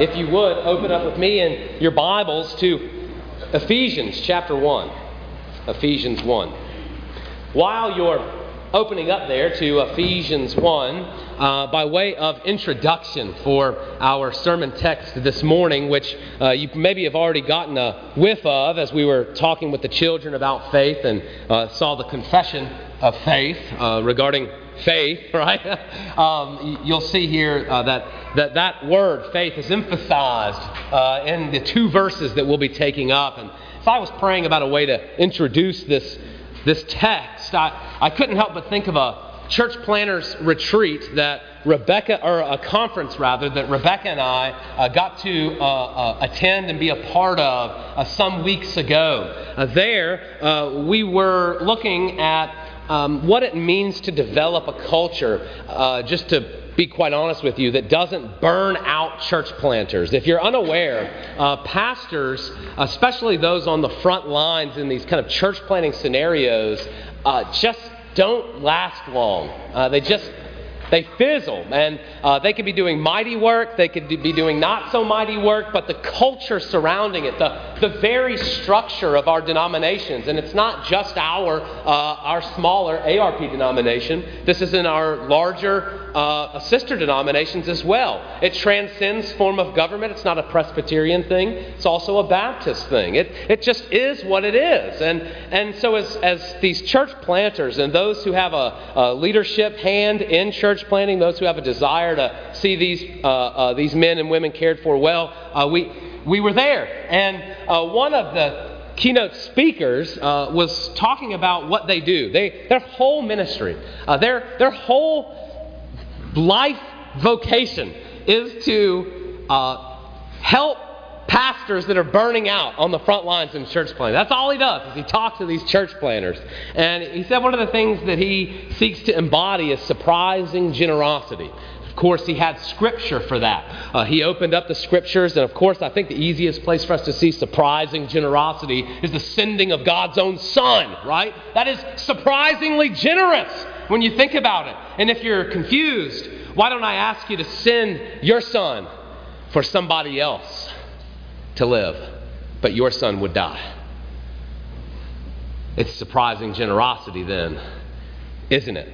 if you would, open up with me in your Bibles to Ephesians chapter 1. Ephesians 1. While you're opening up there to Ephesians 1, uh, by way of introduction for our sermon text this morning, which uh, you maybe have already gotten a whiff of as we were talking with the children about faith and uh, saw the confession of faith uh, regarding faith, right? um, you'll see here uh, that, that that word, faith, is emphasized uh, in the two verses that we'll be taking up. And so I was praying about a way to introduce this, this text. I, I couldn't help but think of a church planners retreat that Rebecca, or a conference rather, that Rebecca and I uh, got to uh, uh, attend and be a part of uh, some weeks ago. Uh, there, uh, we were looking at um, what it means to develop a culture, uh, just to be quite honest with you, that doesn't burn out church planters. If you're unaware, uh, pastors, especially those on the front lines in these kind of church planting scenarios, uh, just don't last long. Uh, they just they fizzle, and uh, they could be doing mighty work, they could be doing not so mighty work, but the culture surrounding it, the, the very structure of our denominations, and it's not just our, uh, our smaller ARP denomination, this is in our larger uh, sister denominations as well. It transcends form of government. It's not a Presbyterian thing. It's also a Baptist thing. It, it just is what it is. And, and so as, as these church planters and those who have a, a leadership hand in church planting, those who have a desire to see these, uh, uh, these men and women cared for well, uh, we, we were there. And uh, one of the keynote speakers uh, was talking about what they do. They, their whole ministry, uh, their, their whole life vocation is to help pastors that are burning out on the front lines in church planting. That's all he does is he talks to these church planters. And he said one of the things that he seeks to embody is surprising generosity. Of course, he had scripture for that. Uh, he opened up the scriptures, and of course, I think the easiest place for us to see surprising generosity is the sending of God's own Son, right? That is surprisingly generous when you think about it. And if you're confused, why don't I ask you to send your son for somebody else to live, but your son would die? It's surprising generosity, then, isn't it?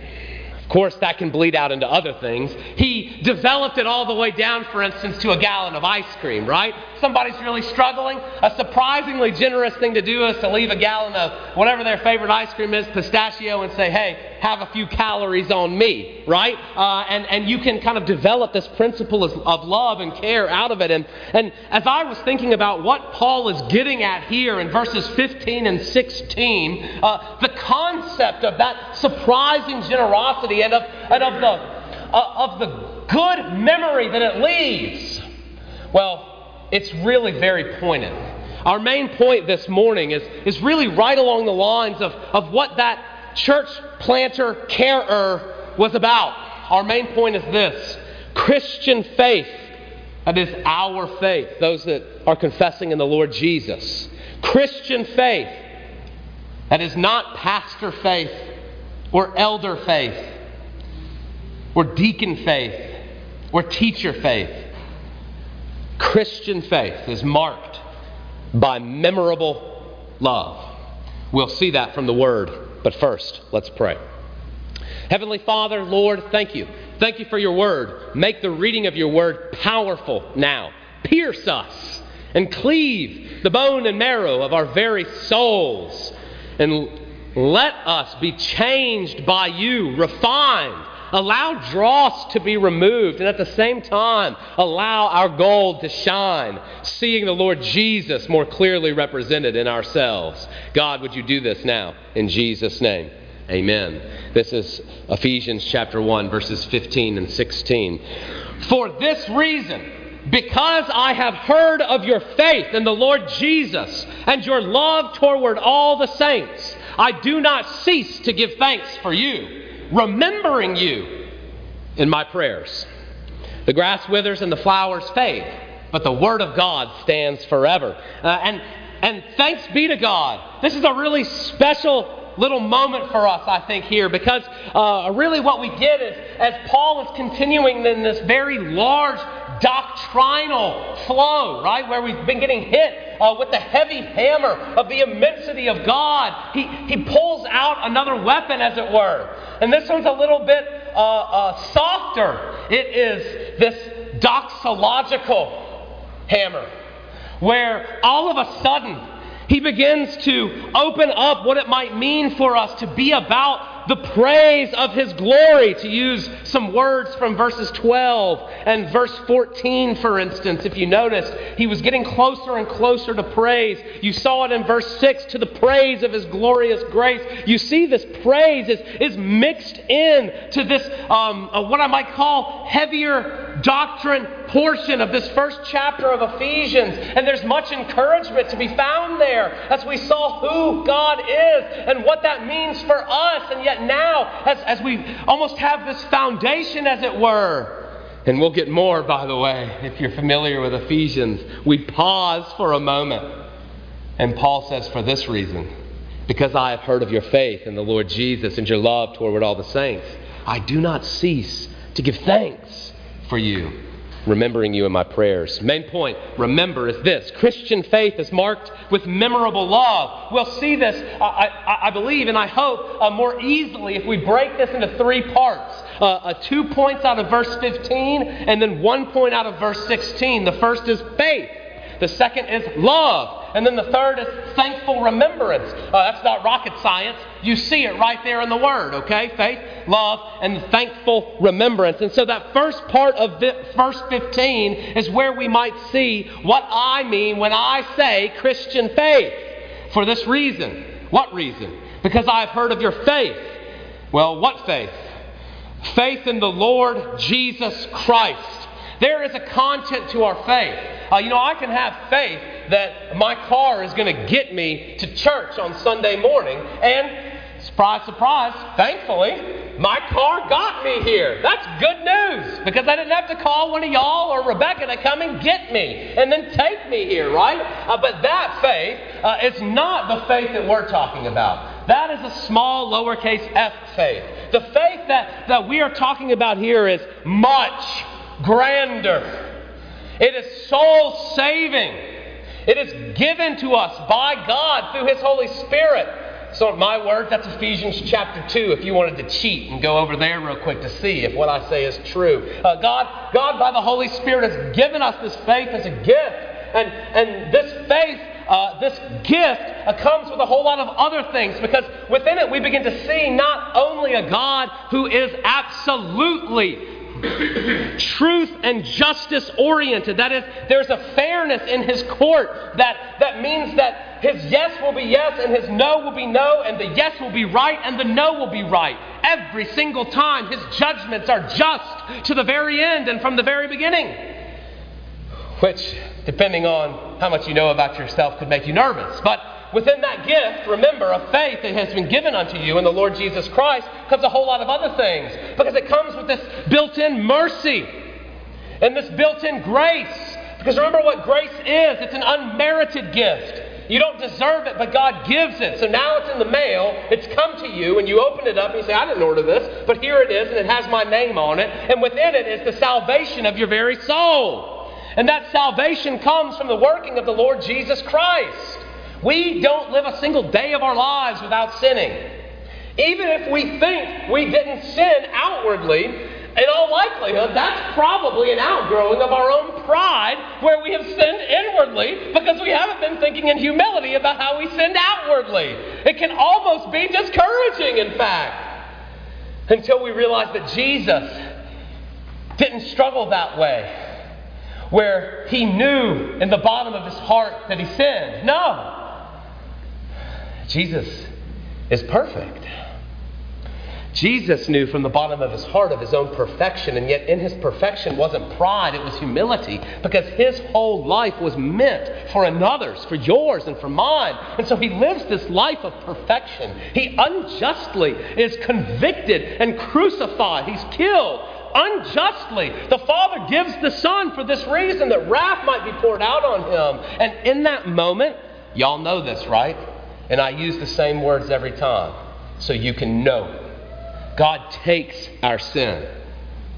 Of course, that can bleed out into other things. He developed it all the way down, for instance, to a gallon of ice cream, right? Somebody's really struggling. A surprisingly generous thing to do is to leave a gallon of whatever their favorite ice cream is, pistachio, and say, hey, have a few calories on me, right? Uh, and, and you can kind of develop this principle of, of love and care out of it. And, and as I was thinking about what Paul is getting at here in verses 15 and 16, uh, the concept of that surprising generosity and of, and of, the, uh, of the good memory that it leaves, well, it's really very pointed. Our main point this morning is, is really right along the lines of, of what that church planter carer was about. Our main point is this Christian faith. That is our faith, those that are confessing in the Lord Jesus. Christian faith. That is not pastor faith or elder faith or deacon faith or teacher faith. Christian faith is marked by memorable love. We'll see that from the Word, but first, let's pray. Heavenly Father, Lord, thank you. Thank you for your Word. Make the reading of your Word powerful now. Pierce us and cleave the bone and marrow of our very souls. And let us be changed by you, refined Allow dross to be removed, and at the same time, allow our gold to shine, seeing the Lord Jesus more clearly represented in ourselves. God, would you do this now? In Jesus' name. Amen. This is Ephesians chapter 1, verses 15 and 16. For this reason, because I have heard of your faith in the Lord Jesus and your love toward all the saints, I do not cease to give thanks for you remembering you in my prayers. The grass withers and the flowers fade, but the word of God stands forever. Uh, and, and thanks be to God. This is a really special little moment for us, I think, here, because uh, really what we get is as Paul is continuing in this very large doctrinal flow, right? Where we've been getting hit uh, with the heavy hammer of the immensity of God. He, he pulls out another weapon, as it were. And this one's a little bit uh, uh, softer. It is this doxological hammer, where all of a sudden, he begins to open up what it might mean for us to be about the praise of his glory, to use some words from verses 12 and verse 14, for instance. If you noticed, he was getting closer and closer to praise. You saw it in verse 6 to the praise of his glorious grace. You see, this praise is, is mixed in to this, um, uh, what I might call heavier doctrine portion of this first chapter of Ephesians. And there's much encouragement to be found there as we saw who God is and what that means for us. And yet, now, as, as we almost have this foundation, as it were, and we'll get more, by the way, if you're familiar with Ephesians, we pause for a moment. And Paul says, For this reason, because I have heard of your faith in the Lord Jesus and your love toward all the saints, I do not cease to give thanks for you remembering you in my prayers. Main point, remember, is this Christian faith is marked with memorable love. We'll see this, I, I, I believe, and I hope, uh, more easily if we break this into three parts. Uh, uh, two points out of verse 15, and then one point out of verse 16. The first is faith. The second is love. And then the third is thankful remembrance. Uh, that's not rocket science. You see it right there in the Word, okay? Faith, love, and thankful remembrance. And so that first part of verse 15 is where we might see what I mean when I say Christian faith. For this reason. What reason? Because I've heard of your faith. Well, what faith? Faith in the Lord Jesus Christ. There is a content to our faith. Uh, you know, I can have faith that my car is going to get me to church on Sunday morning, and surprise, surprise, thankfully, my car got me here. That's good news because I didn't have to call one of y'all or Rebecca to come and get me and then take me here, right? Uh, but that faith uh, is not the faith that we're talking about. That is a small, lowercase f faith. The faith that, that we are talking about here is much grander. It is soul saving. It is given to us by God through His Holy Spirit. So, my words, that's Ephesians chapter 2, if you wanted to cheat and go over there real quick to see if what I say is true. Uh, God, God, by the Holy Spirit, has given us this faith as a gift. And, and this faith, uh, this gift, uh, comes with a whole lot of other things because within it we begin to see not only a God who is absolutely truth and justice oriented. That is, there's a fairness in his court that, that means that his yes will be yes and his no will be no, and the yes will be right and the no will be right. Every single time, his judgments are just to the very end and from the very beginning. Which, depending on how much you know about yourself, could make you nervous. But within that gift, remember, of faith that has been given unto you in the Lord Jesus Christ, comes a whole lot of other things. Because it comes with this built in mercy and this built in grace. Because remember what grace is it's an unmerited gift. You don't deserve it, but God gives it. So now it's in the mail, it's come to you, and you open it up and you say, I didn't order this, but here it is, and it has my name on it. And within it is the salvation of your very soul. And that salvation comes from the working of the Lord Jesus Christ. We don't live a single day of our lives without sinning. Even if we think we didn't sin outwardly, in all likelihood, that's probably an outgrowing of our own pride where we have sinned inwardly because we haven't been thinking in humility about how we sinned outwardly. It can almost be discouraging, in fact, until we realize that Jesus didn't struggle that way where he knew in the bottom of his heart that he sinned. No. Jesus is perfect. Jesus knew from the bottom of his heart of his own perfection, and yet in his perfection wasn't pride, it was humility, because his whole life was meant for another's, for yours and for mine. And so he lives this life of perfection. He unjustly is convicted and crucified, he's killed unjustly. The Father gives the Son for this reason that wrath might be poured out on him. And in that moment, y'all know this, right? And I use the same words every time so you can know. God takes our sin.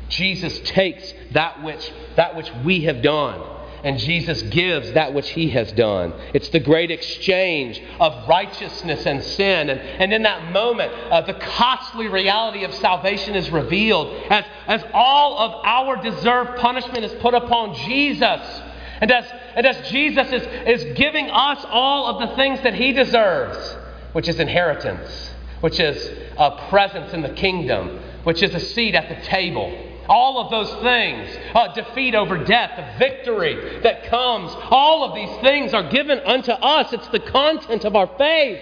Jesus takes that which, that which we have done and Jesus gives that which he has done. It's the great exchange of righteousness and sin. And, and in that moment, uh, the costly reality of salvation is revealed as, as all of our deserved punishment is put upon Jesus. And as, and as Jesus is, is giving us all of the things that he deserves, which is inheritance, which is a presence in the kingdom, which is a seat at the table all of those things, uh, defeat over death, the victory that comes, all of these things are given unto us. It's the content of our faith.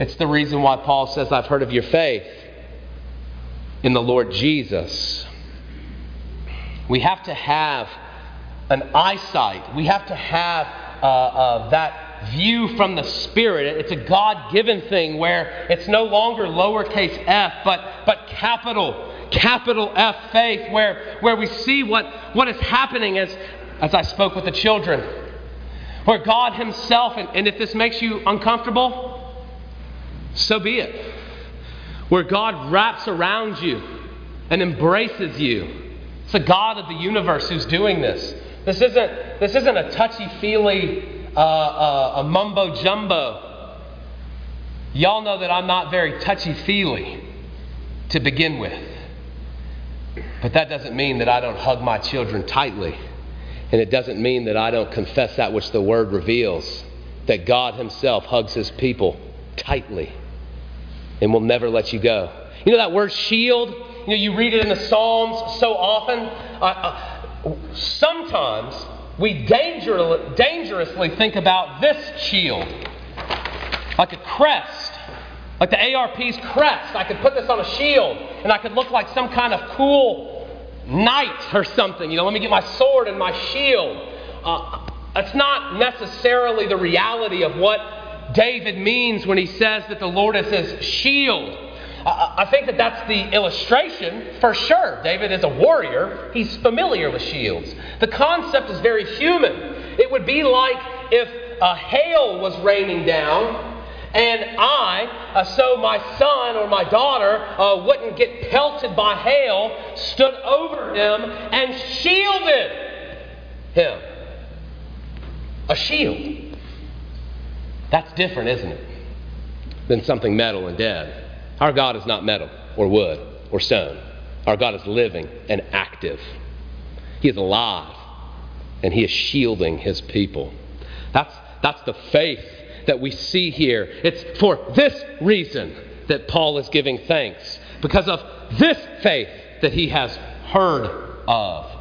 It's the reason why Paul says, I've heard of your faith in the Lord Jesus. We have to have an eyesight, we have to have uh, uh, that view from the Spirit. It's a God given thing where it's no longer lowercase f, but, but capital capital F faith, where, where we see what, what is happening as, as I spoke with the children. Where God Himself, and, and if this makes you uncomfortable, so be it. Where God wraps around you and embraces you. It's the God of the universe who's doing this. This isn't, this isn't a touchy feely, uh, uh, a mumbo jumbo. Y'all know that I'm not very touchy feely to begin with. But that doesn't mean that I don't hug my children tightly. And it doesn't mean that I don't confess that which the Word reveals that God Himself hugs His people tightly and will never let you go. You know that word shield? You know, you read it in the Psalms so often. Uh, uh, sometimes we danger, dangerously think about this shield like a crest like the ARP's crest. I could put this on a shield and I could look like some kind of cool knight or something. You know, let me get my sword and my shield. Uh, that's not necessarily the reality of what David means when he says that the Lord is his shield. I think that that's the illustration for sure. David is a warrior, he's familiar with shields. The concept is very human. It would be like if a hail was raining down and I, uh, so my son or my daughter uh, wouldn't get pelted by hail, stood over him and shielded him. A shield. That's different, isn't it? Than something metal and dead. Our God is not metal or wood or stone. Our God is living and active. He is alive and He is shielding His people. That's, that's the faith that we see here. It's for this reason that Paul is giving thanks, because of this faith that he has heard of.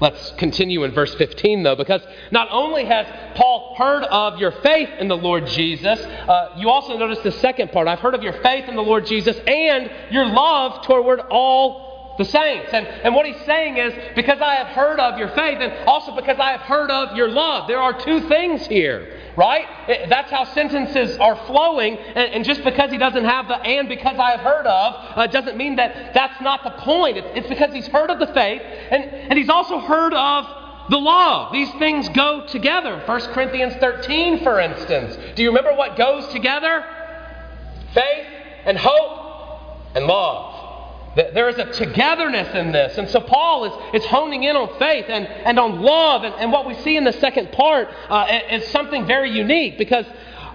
Let's continue in verse 15, though, because not only has Paul heard of your faith in the Lord Jesus, uh, you also notice the second part. I've heard of your faith in the Lord Jesus and your love toward all the saints. And, and what he's saying is, because I have heard of your faith, and also because I have heard of your love, there are two things here right? That's how sentences are flowing. And just because he doesn't have the and because I have heard of uh, doesn't mean that that's not the point. It's because he's heard of the faith and, and he's also heard of the law. These things go together. 1 Corinthians 13, for instance. Do you remember what goes together? Faith and hope and love. There is a togetherness in this. And so Paul is, is honing in on faith and, and on love. And, and what we see in the second part uh, is something very unique because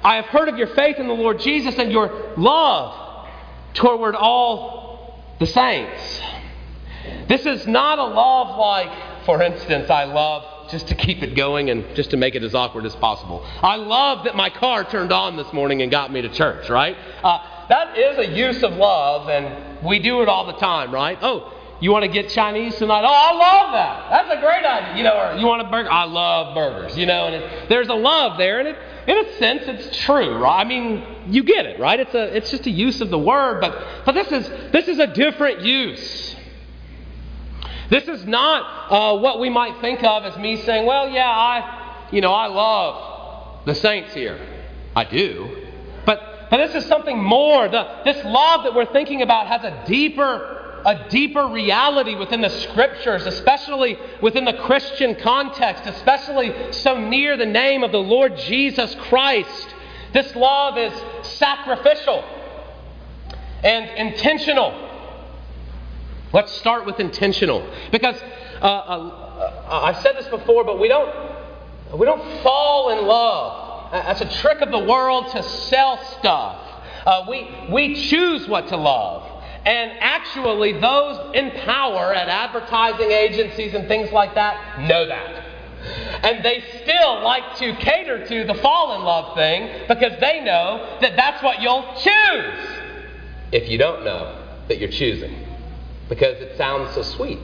I have heard of your faith in the Lord Jesus and your love toward all the saints. This is not a love like, for instance, I love just to keep it going and just to make it as awkward as possible. I love that my car turned on this morning and got me to church, right? Uh, that is a use of love, and we do it all the time, right? Oh, you want to get Chinese tonight? Oh, I love that. That's a great idea. You know, you want a burger? I love burgers. You know, and it, there's a love there, and it, in a sense, it's true, right? I mean, you get it, right? It's a, it's just a use of the word, but but this is this is a different use. This is not uh, what we might think of as me saying, well, yeah, I, you know, I love the saints here. I do. But this is something more. The, this love that we're thinking about has a deeper, a deeper reality within the scriptures, especially within the Christian context, especially so near the name of the Lord Jesus Christ. This love is sacrificial and intentional. Let's start with intentional. Because uh, uh, I've said this before, but we don't, we don't fall in love. That's a trick of the world to sell stuff. Uh, we, we choose what to love. And actually, those in power at advertising agencies and things like that know that. And they still like to cater to the fall in love thing because they know that that's what you'll choose if you don't know that you're choosing because it sounds so sweet.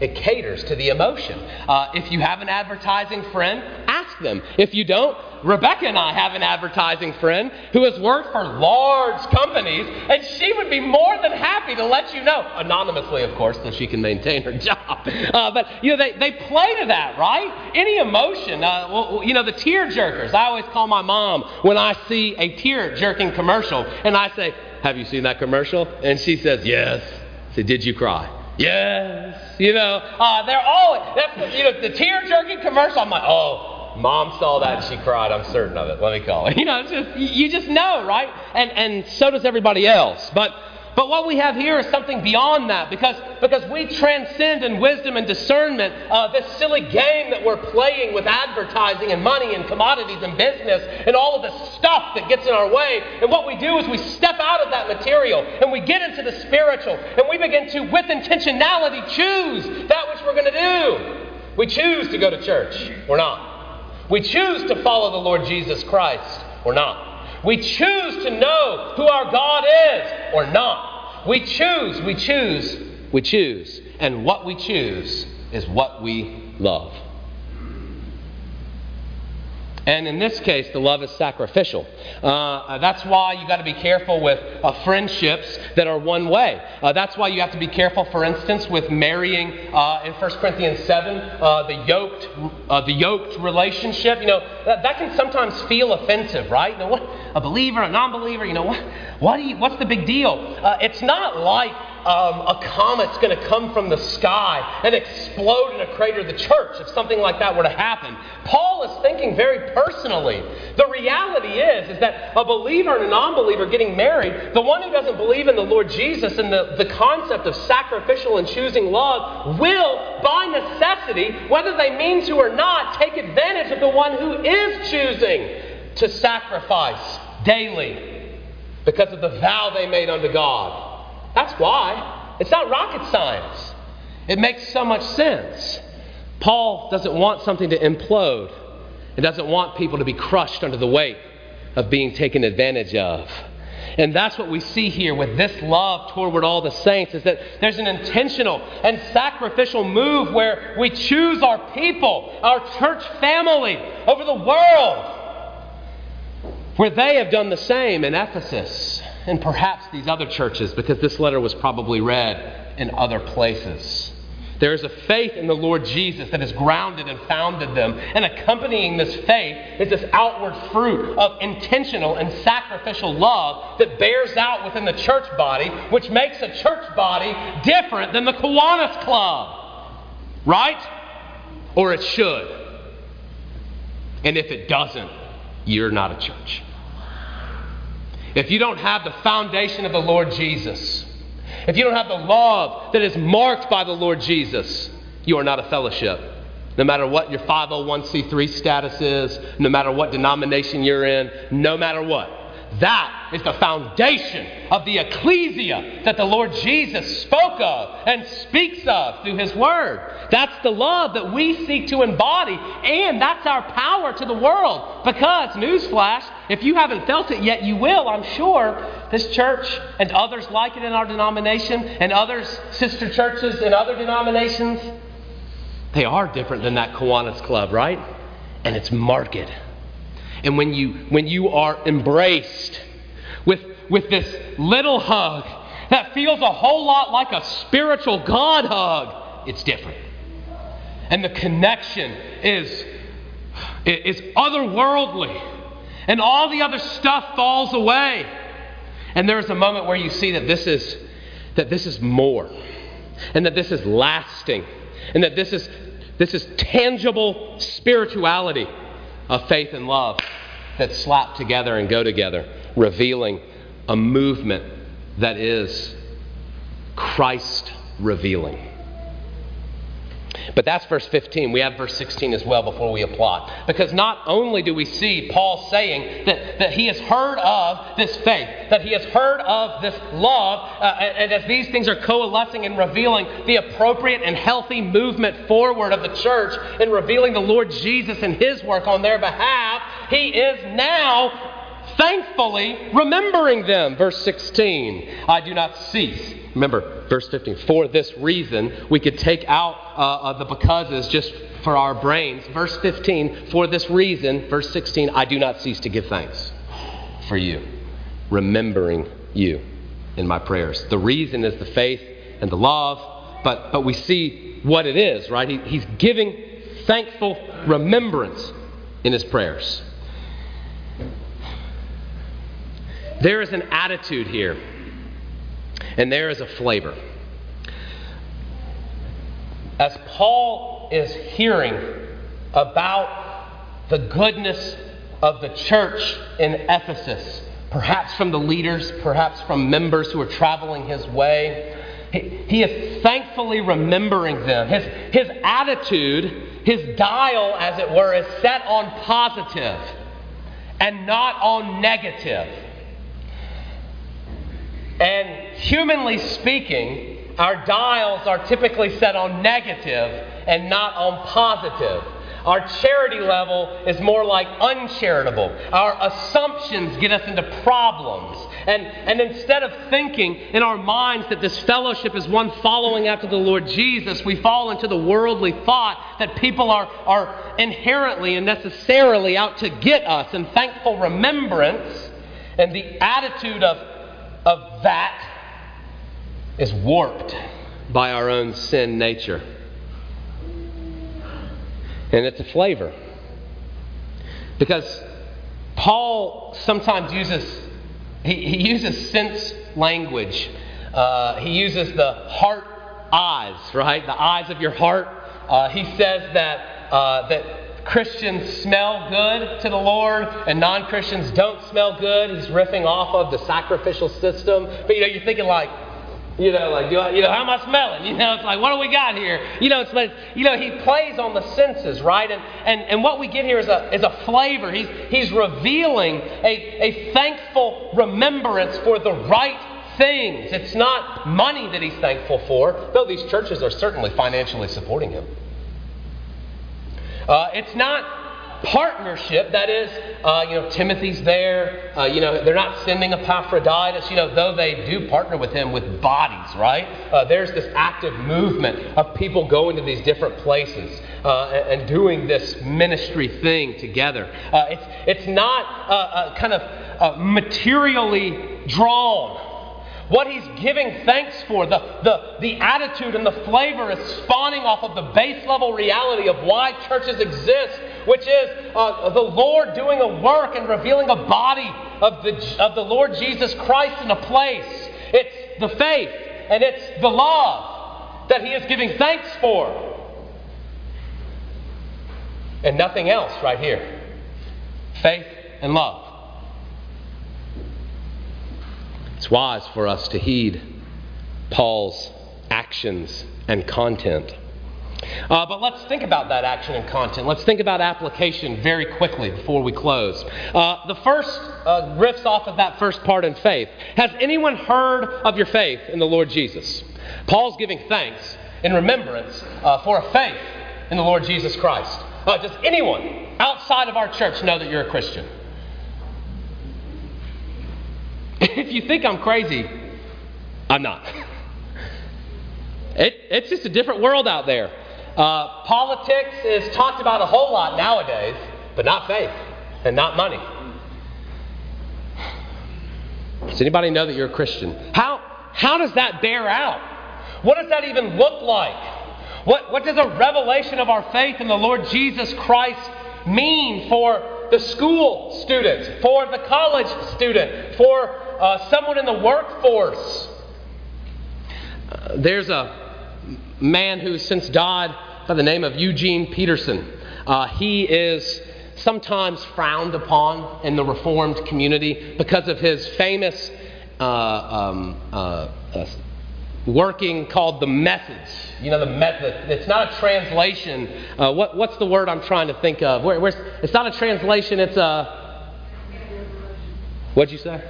It caters to the emotion. Uh, if you have an advertising friend, ask them. If you don't, Rebecca and I have an advertising friend who has worked for large companies, and she would be more than happy to let you know, anonymously, of course, so she can maintain her job. Uh, but, you know, they, they play to that, right? Any emotion. Uh, well, you know, the tear jerkers. I always call my mom when I see a tear jerking commercial, and I say, Have you seen that commercial? And she says, Yes. I say, Did you cry? Yes. You know, uh, they're all you know, the tear jerking commercial. I'm like, oh, mom saw that and she cried. I'm certain of it. Let me call it. You know, it's just, you just know, right? And, and so does everybody else. But but what we have here is something beyond that because, because we transcend in wisdom and discernment uh, this silly game that we're playing with advertising and money and commodities and business and all of the stuff that gets in our way. And what we do is we step out of that material and we get into the spiritual and we begin to, with intentionality, choose that which we're going to do. We choose to go to church or not. We choose to follow the Lord Jesus Christ or not. We choose to know who our God is or not. We choose, we choose, we choose. And what we choose is what we love. And in this case, the love is sacrificial. Uh, that's why you got to be careful with uh, friendships that are one way. Uh, that's why you have to be careful, for instance, with marrying uh, in 1 Corinthians 7, uh, the yoked, uh, the yoked relationship. You know, that, that, can sometimes feel offensive, right? You know, what, a believer, a non believer, you know, what, what you, what's the big deal? it's not like um, a comet's going to come from the sky and explode in a crater of the church if something like that were to happen. Paul is thinking very personally. The reality is, is that a believer and a non-believer getting married, the one who doesn't believe in the Lord Jesus and the, the concept of sacrificial and choosing love will, by necessity, whether they mean to or not, take advantage of the one who is choosing to sacrifice daily because of the vow they made unto God. That's why. It's not rocket science. It makes so much sense. Paul doesn't want something to implode. He doesn't want people to be crushed under the weight of being taken advantage of. And that's what we see here with this love toward all the saints is that there's an intentional and sacrificial move where we choose our people, our church family over the world. Where they have done the same in Ephesus and perhaps these other churches because this letter was probably read in other places. There is a faith in the Lord Jesus that has grounded and founded them. And accompanying this faith is this outward fruit of intentional and sacrificial love that bears out within the church body, which makes a church body different than the Kiwanis Club. Right? Or it should. And if it doesn't, you're not a church. If you don't have the foundation of the Lord Jesus, if you don't have the love that is marked by the Lord Jesus, you are not a fellowship. No matter what your 501c3 status is, no matter what denomination you're in, no matter what. That is the foundation of the ecclesia that the Lord Jesus spoke of and speaks of through His Word. That's the love that we seek to embody, and that's our power to the world. Because, newsflash, if you haven't felt it yet, you will, I'm sure. This church and others like it in our denomination, and others, sister churches in other denominations, they are different than that Kiwanis Club, right? And it's marked and when you, when you are embraced with, with this little hug that feels a whole lot like a spiritual God hug, it's different. And the connection is, is otherworldly. And all the other stuff falls away. And there is a moment where you see that this is, that this is more. And that this is lasting. And that this is, this is tangible spirituality of faith and love that slap together and go together, revealing a movement that is Christ revealing. But that's verse 15. We have verse 16 as well before we apply. Because not only do we see Paul saying that, that he has heard of this faith, that he has heard of this love, uh, and, and as these things are coalescing and revealing the appropriate and healthy movement forward of the church and revealing the Lord Jesus and his work on their behalf, he is now thankfully remembering them. Verse 16 I do not cease. Remember, verse 15, for this reason, we could take out uh, uh, the becauses just for our brains. Verse 15, for this reason, verse 16, I do not cease to give thanks for you, remembering you in my prayers. The reason is the faith and the love, but, but we see what it is, right? He, he's giving thankful remembrance in his prayers. There is an attitude here, and there is a flavor. As Paul is hearing about the goodness of the church in Ephesus, perhaps from the leaders, perhaps from members who are traveling his way, he is thankfully remembering them. His, his attitude, his dial, as it were, is set on positive and not on negative. And humanly speaking, our dials are typically set on negative and not on positive. Our charity level is more like uncharitable. Our assumptions get us into problems. And, and instead of thinking in our minds that this fellowship is one following after the Lord Jesus, we fall into the worldly thought that people are, are inherently and necessarily out to get us. And thankful remembrance and the attitude of of that is warped by our own sin nature. And it's a flavor. Because Paul sometimes uses, he, he uses sense language. Uh, he uses the heart eyes, right? The eyes of your heart. Uh, he says that, uh, that Christians smell good to the Lord and non Christians don't smell good. He's riffing off of the sacrificial system. But you know, you're thinking like, you know, like, do I, you know, how am I smelling? You know, it's like, what do we got here? You know, it's like, you know, he plays on the senses, right? And, and, and what we get here is a, is a flavor. He's, he's revealing a, a thankful remembrance for the right things. It's not money that he's thankful for, though these churches are certainly financially supporting him. Uh, it's not partnership. That is, uh, you know, Timothy's there. Uh, you know, they're not sending Epaphroditus, you know, though they do partner with him with bodies, right? Uh, there's this active movement of people going to these different places uh, and, and, doing this ministry thing together. Uh, it's, it's not kind of materially drawn. What he's giving thanks for, the, the, the attitude and the flavor is spawning off of the base level reality of why churches exist, which is uh, the Lord doing a work and revealing a body of the, of the Lord Jesus Christ in a place. It's the faith and it's the love that he is giving thanks for. And nothing else right here. Faith and love. It's wise for us to heed Paul's actions and content. Uh, but let's think about that action and content. Let's think about application very quickly before we close. Uh, the first uh, riffs off of that first part in faith. Has anyone heard of your faith in the Lord Jesus? Paul's giving thanks in remembrance uh, for a faith in the Lord Jesus Christ. Uh, does anyone outside of our church know that you're a Christian? if you think I'm crazy, I'm not. It, it's just a different world out there. Uh, politics is talked about a whole lot nowadays, but not faith and not money. Does anybody know that you're a Christian? How, how does that bear out? What does that even look like? What, what does a revelation of our faith in the Lord Jesus Christ mean for the school student, for the college student, for uh, someone in the workforce. Uh, there's a man who's since died by the name of Eugene Peterson. Uh, he is sometimes frowned upon in the Reformed community because of his famous uh, um, uh, uh, working called the message. You know, the method. It's not a translation. Uh, what, what's the word I'm trying to think of? Where, it's not a translation, it's a. What'd you say?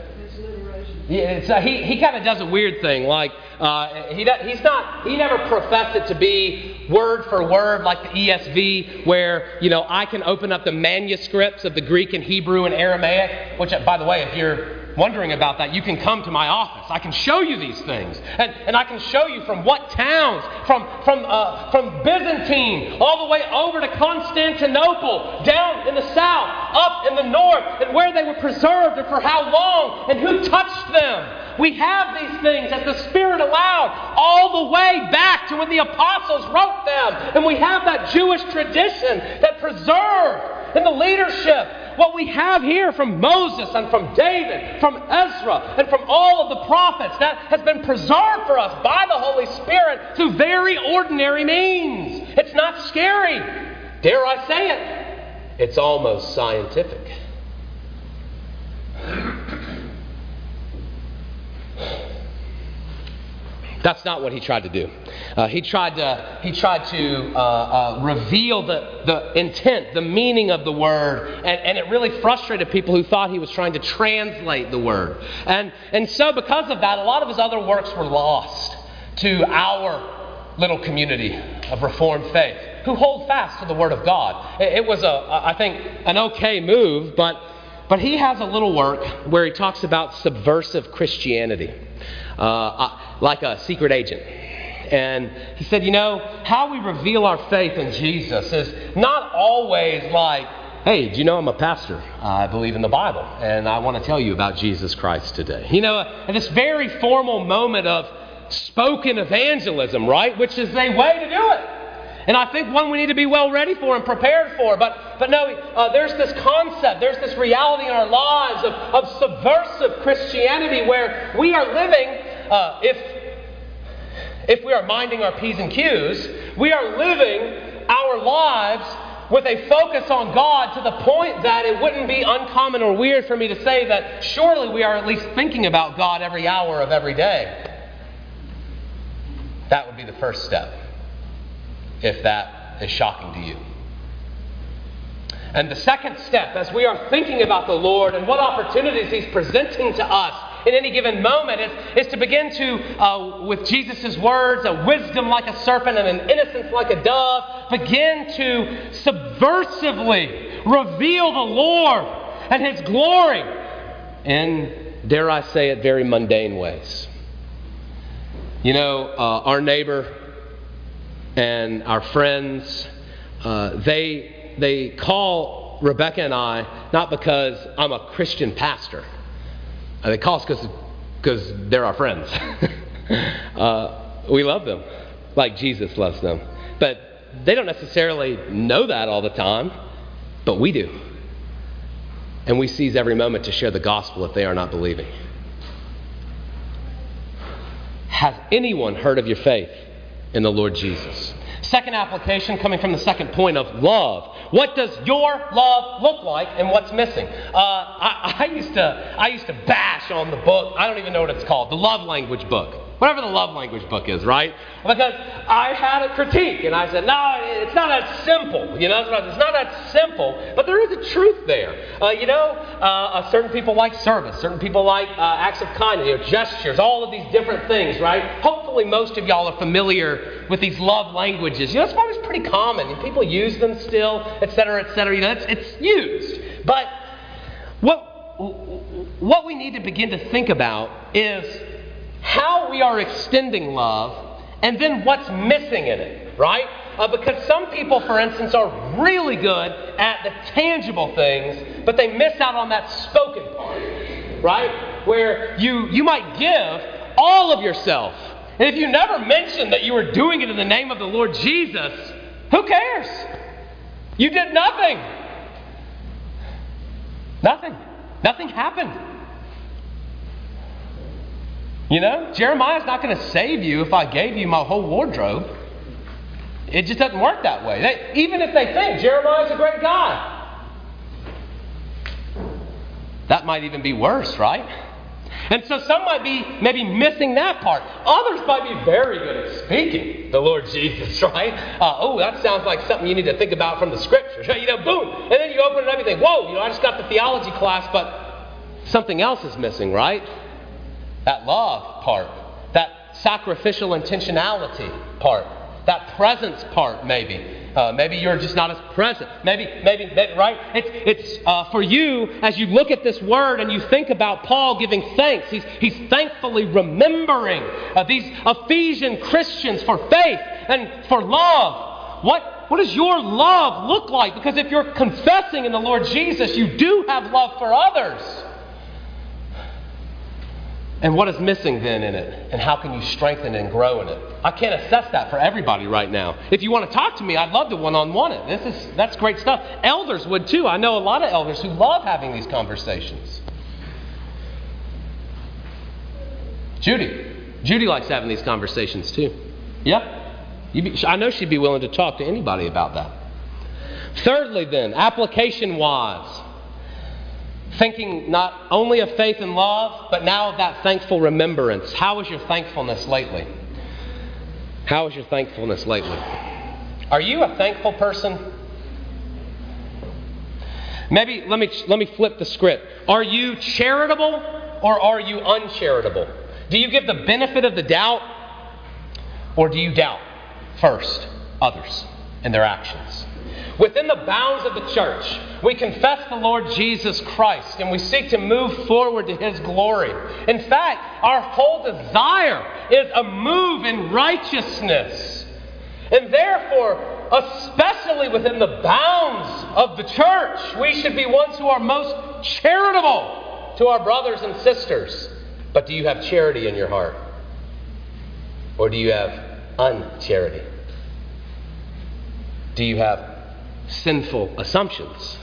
Yeah, uh, he, he kind of does a weird thing. Like, uh, he, he's not, he never professed it to be word for word like the ESV, where, you know, I can open up the manuscripts of the Greek and Hebrew and Aramaic, which, by the way, if you're wondering about that, you can come to my office. I can show you these things. And, and I can show you from what towns, from, from, uh, from Byzantine all the way over to Constantinople, down in the south, up in the north, and where they were preserved and for how long, and who touched them. We have these things as the Spirit allowed all the way back to when the apostles wrote them. And we have that Jewish tradition that preserved in the leadership what we have here from Moses and from David, from Ezra, and from all of the prophets, that has been preserved for us by the Holy Spirit through very ordinary means. It's not scary. Dare I say it? It's almost scientific. That's not what he tried to do. Uh, he tried to, he tried to uh, uh, reveal the, the intent, the meaning of the word, and, and it really frustrated people who thought he was trying to translate the word. And, and so, because of that, a lot of his other works were lost to our little community of Reformed faith who hold fast to the Word of God. It, it was, a, I think, an okay move, but, but he has a little work where he talks about subversive Christianity uh, like a secret agent. And he said, You know, how we reveal our faith in Jesus is not always like, Hey, do you know I'm a pastor? I believe in the Bible, and I want to tell you about Jesus Christ today. You know, at this very formal moment of spoken evangelism, right? Which is a way to do it. And I think one we need to be well ready for and prepared for. But, but no, uh, there's this concept, there's this reality in our lives of, of subversive Christianity where we are living, uh, if, if we are minding our P's and Q's, we are living our lives with a focus on God to the point that it wouldn't be uncommon or weird for me to say that surely we are at least thinking about God every hour of every day. That would be the first step if that is shocking to you. And the second step, as we are thinking about the Lord and what opportunities He's presenting to us in any given moment, is, is to begin to, uh, with Jesus' words, a wisdom like a serpent and an innocence like a dove, begin to subversively reveal the Lord and His glory in, dare I say it, very mundane ways. You know, uh, our neighbor and our friends, uh, they, they call Rebecca and I not because I'm a Christian pastor. Uh, they call us because they're our friends. uh, we love them like Jesus loves them. But they don't necessarily know that all the time, but we do. And we seize every moment to share the gospel if they are not believing. Has anyone heard of your faith? In the Lord Jesus. Second application coming from the second point of love. What does your love look like and what's missing? Uh, I, I, used to, I used to bash on the book, I don't even know what it's called, the love language book whatever the love language book is, right? Because I had a critique and I said, no, it's not that simple. You know, it's not that simple, but there is a truth there. Uh, you know, uh, uh, certain people like service, certain people like uh, acts of kindness, you know, gestures, all of these different things, right? Hopefully, most of y'all are familiar with these love languages. You know, that's why it's probably pretty common. People use them still, et cetera, et cetera. You know, it's, it's used. But what, what we need to begin to think about is how we are extending love, and then what's missing in it, right? Uh, because some people, for instance, are really good at the tangible things, but they miss out on that spoken part, right? Where you, you might give all of yourself. And if you never mention that you were doing it in the name of the Lord Jesus, who cares? You did nothing. Nothing. Nothing happened. You know, Jeremiah's not going to save you if I gave you my whole wardrobe. It just doesn't work that way. They, even if they think Jeremiah's a great guy, that might even be worse, right? And so some might be maybe missing that part. Others might be very good at speaking the Lord Jesus, right? Uh, oh, that sounds like something you need to think about from the scriptures. You know, boom. And then you open it up and you think, whoa, you know, I just got the theology class, but something else is missing, right? That love part, that sacrificial intentionality part, that presence part, maybe. Uh, maybe you're just not as present. Maybe, maybe, maybe right? It's, it's uh, for you as you look at this word and you think about Paul giving thanks. He's, he's thankfully remembering uh, these Ephesian Christians for faith and for love. What, what does your love look like? Because if you're confessing in the Lord Jesus, you do have love for others. And what is missing then in it? And how can you strengthen and grow in it? I can't assess that for everybody right now. If you want to talk to me, I'd love to one on one it. This is that's great stuff. Elders would too. I know a lot of elders who love having these conversations. Judy. Judy likes having these conversations too. Yeah? Be, I know she'd be willing to talk to anybody about that. Thirdly, then, application wise thinking not only of faith and love, but now of that thankful remembrance. How is your thankfulness lately? How is your thankfulness lately? Are you a thankful person? Maybe let me let me flip the script. Are you charitable or are you uncharitable? Do you give the benefit of the doubt or do you doubt first others and their actions? Within the bounds of the church, we confess the Lord Jesus Christ and we seek to move forward to His glory. In fact, our whole desire is a move in righteousness. And therefore, especially within the bounds of the church, we should be ones who are most charitable to our brothers and sisters. But do you have charity in your heart? Or do you have uncharity? Do you have sinful assumptions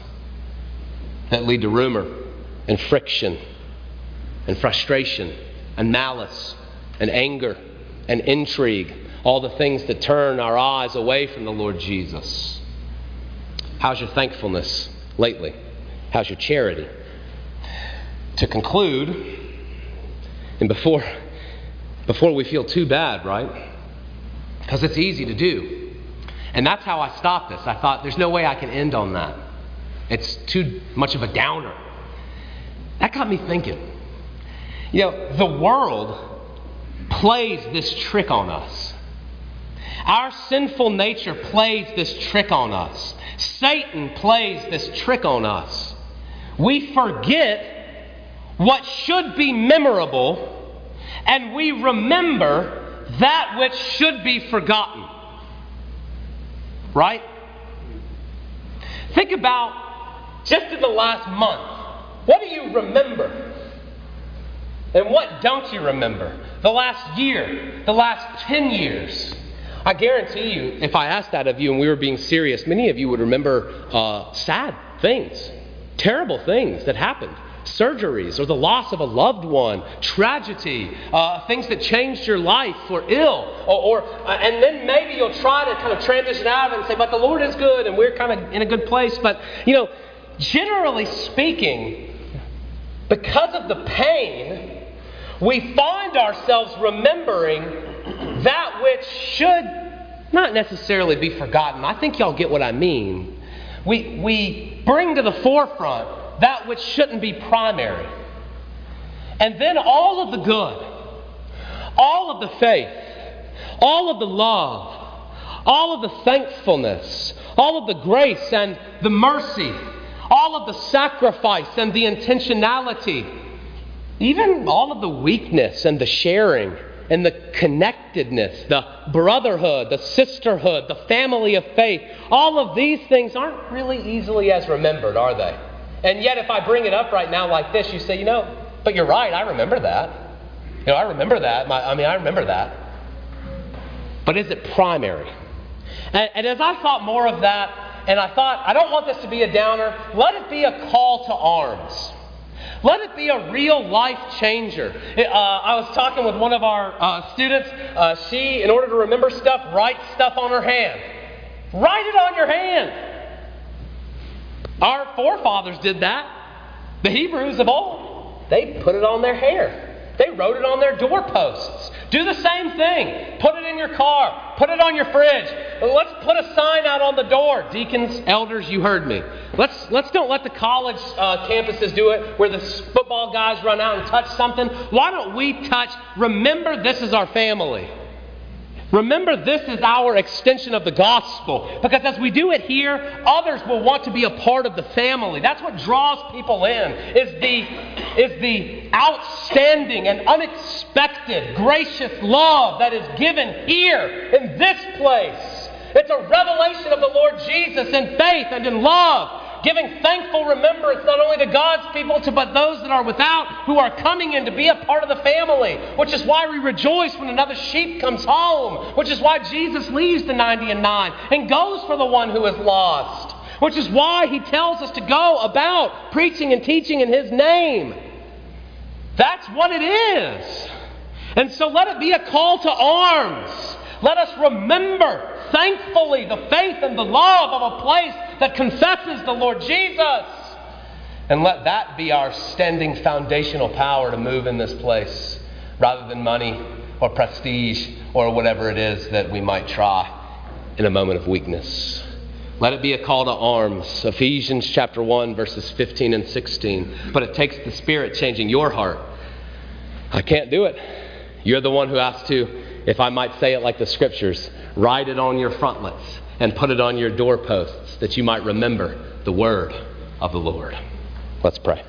that lead to rumor and friction and frustration and malice and anger and intrigue, all the things that turn our eyes away from the Lord Jesus. How's your thankfulness lately? How's your charity? To conclude, and before, before we feel too bad, right? Because it's easy to do. And that's how I stopped this. I thought, there's no way I can end on that. It's too much of a downer. That got me thinking. You know, the world plays this trick on us. Our sinful nature plays this trick on us. Satan plays this trick on us. We forget what should be memorable, and we remember that which should be forgotten. Right? Think about just in the last month. What do you remember? And what don't you remember? The last year, the last 10 years. I guarantee you, if I asked that of you and we were being serious, many of you would remember uh, sad things, terrible things that happened surgeries or the loss of a loved one, tragedy, uh, things that changed your life for ill. Or, or uh, and then maybe you'll try to kind of transition out of it and say, but the Lord is good and we're kind of in a good place. But, you know, generally speaking, because of the pain, we find ourselves remembering that which should not necessarily be forgotten. I think y'all get what I mean. We, we bring to the forefront that which shouldn't be primary. And then all of the good, all of the faith, all of the love, all of the thankfulness, all of the grace and the mercy, all of the sacrifice and the intentionality, even all of the weakness and the sharing and the connectedness, the brotherhood, the sisterhood, the family of faith, all of these things aren't really easily as remembered, are they? And yet, if I bring it up right now like this, you say, you know, but you're right, I remember that. You know, I remember that. My, I mean, I remember that. But is it primary? And, and as I thought more of that, and I thought, I don't want this to be a downer, let it be a call to arms. Let it be a real life changer. Uh, I was talking with one of our uh, students. Uh, she, in order to remember stuff, writes stuff on her hand. Write it on your hand. Our forefathers did that. The Hebrews of old, they put it on their hair. They wrote it on their doorposts. Do the same thing. Put it in your car. Put it on your fridge. Let's put a sign out on the door. Deacons, elders, you heard me. Let's, let's don't let the college uh, campuses do it where the football guys run out and touch something. Why don't we touch? Remember, this is our family. Remember, this is our extension of the gospel. Because as we do it here, others will want to be a part of the family. That's what draws people in, is the, is the outstanding and unexpected, gracious love that is given here in this place. It's a revelation of the Lord Jesus in faith and in love giving thankful remembrance not only to God's people, to, but those that are without who are coming in to be a part of the family, which is why we rejoice when another sheep comes home, which is why Jesus leaves the 90 and 9 and goes for the one who is lost, which is why he tells us to go about preaching and teaching in his name. That's what it is. And so let it be a call to arms. Let us remember thankfully the faith and the love of a place that confesses the Lord Jesus. And let that be our standing foundational power to move in this place rather than money or prestige or whatever it is that we might try in a moment of weakness. Let it be a call to arms. Ephesians chapter 1, verses 15 and 16. But it takes the Spirit changing your heart. I can't do it. You're the one who has to, if I might say it like the scriptures, write it on your frontlets and put it on your doorposts that you might remember the word of the Lord. Let's pray.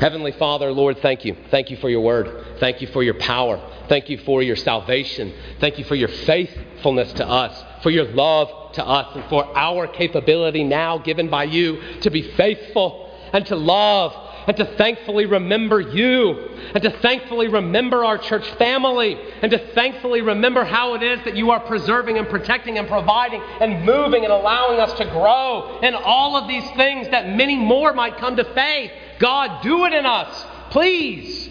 Heavenly Father, Lord, thank you. Thank you for your word. Thank you for your power. Thank you for your salvation. Thank you for your faithfulness to us, for your love to us, and for our capability now given by you to be faithful and to love and to thankfully remember you, and to thankfully remember our church family, and to thankfully remember how it is that you are preserving and protecting and providing and moving and allowing us to grow in all of these things that many more might come to faith. God, do it in us. Please,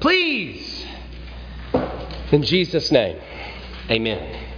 please. In Jesus' name, amen.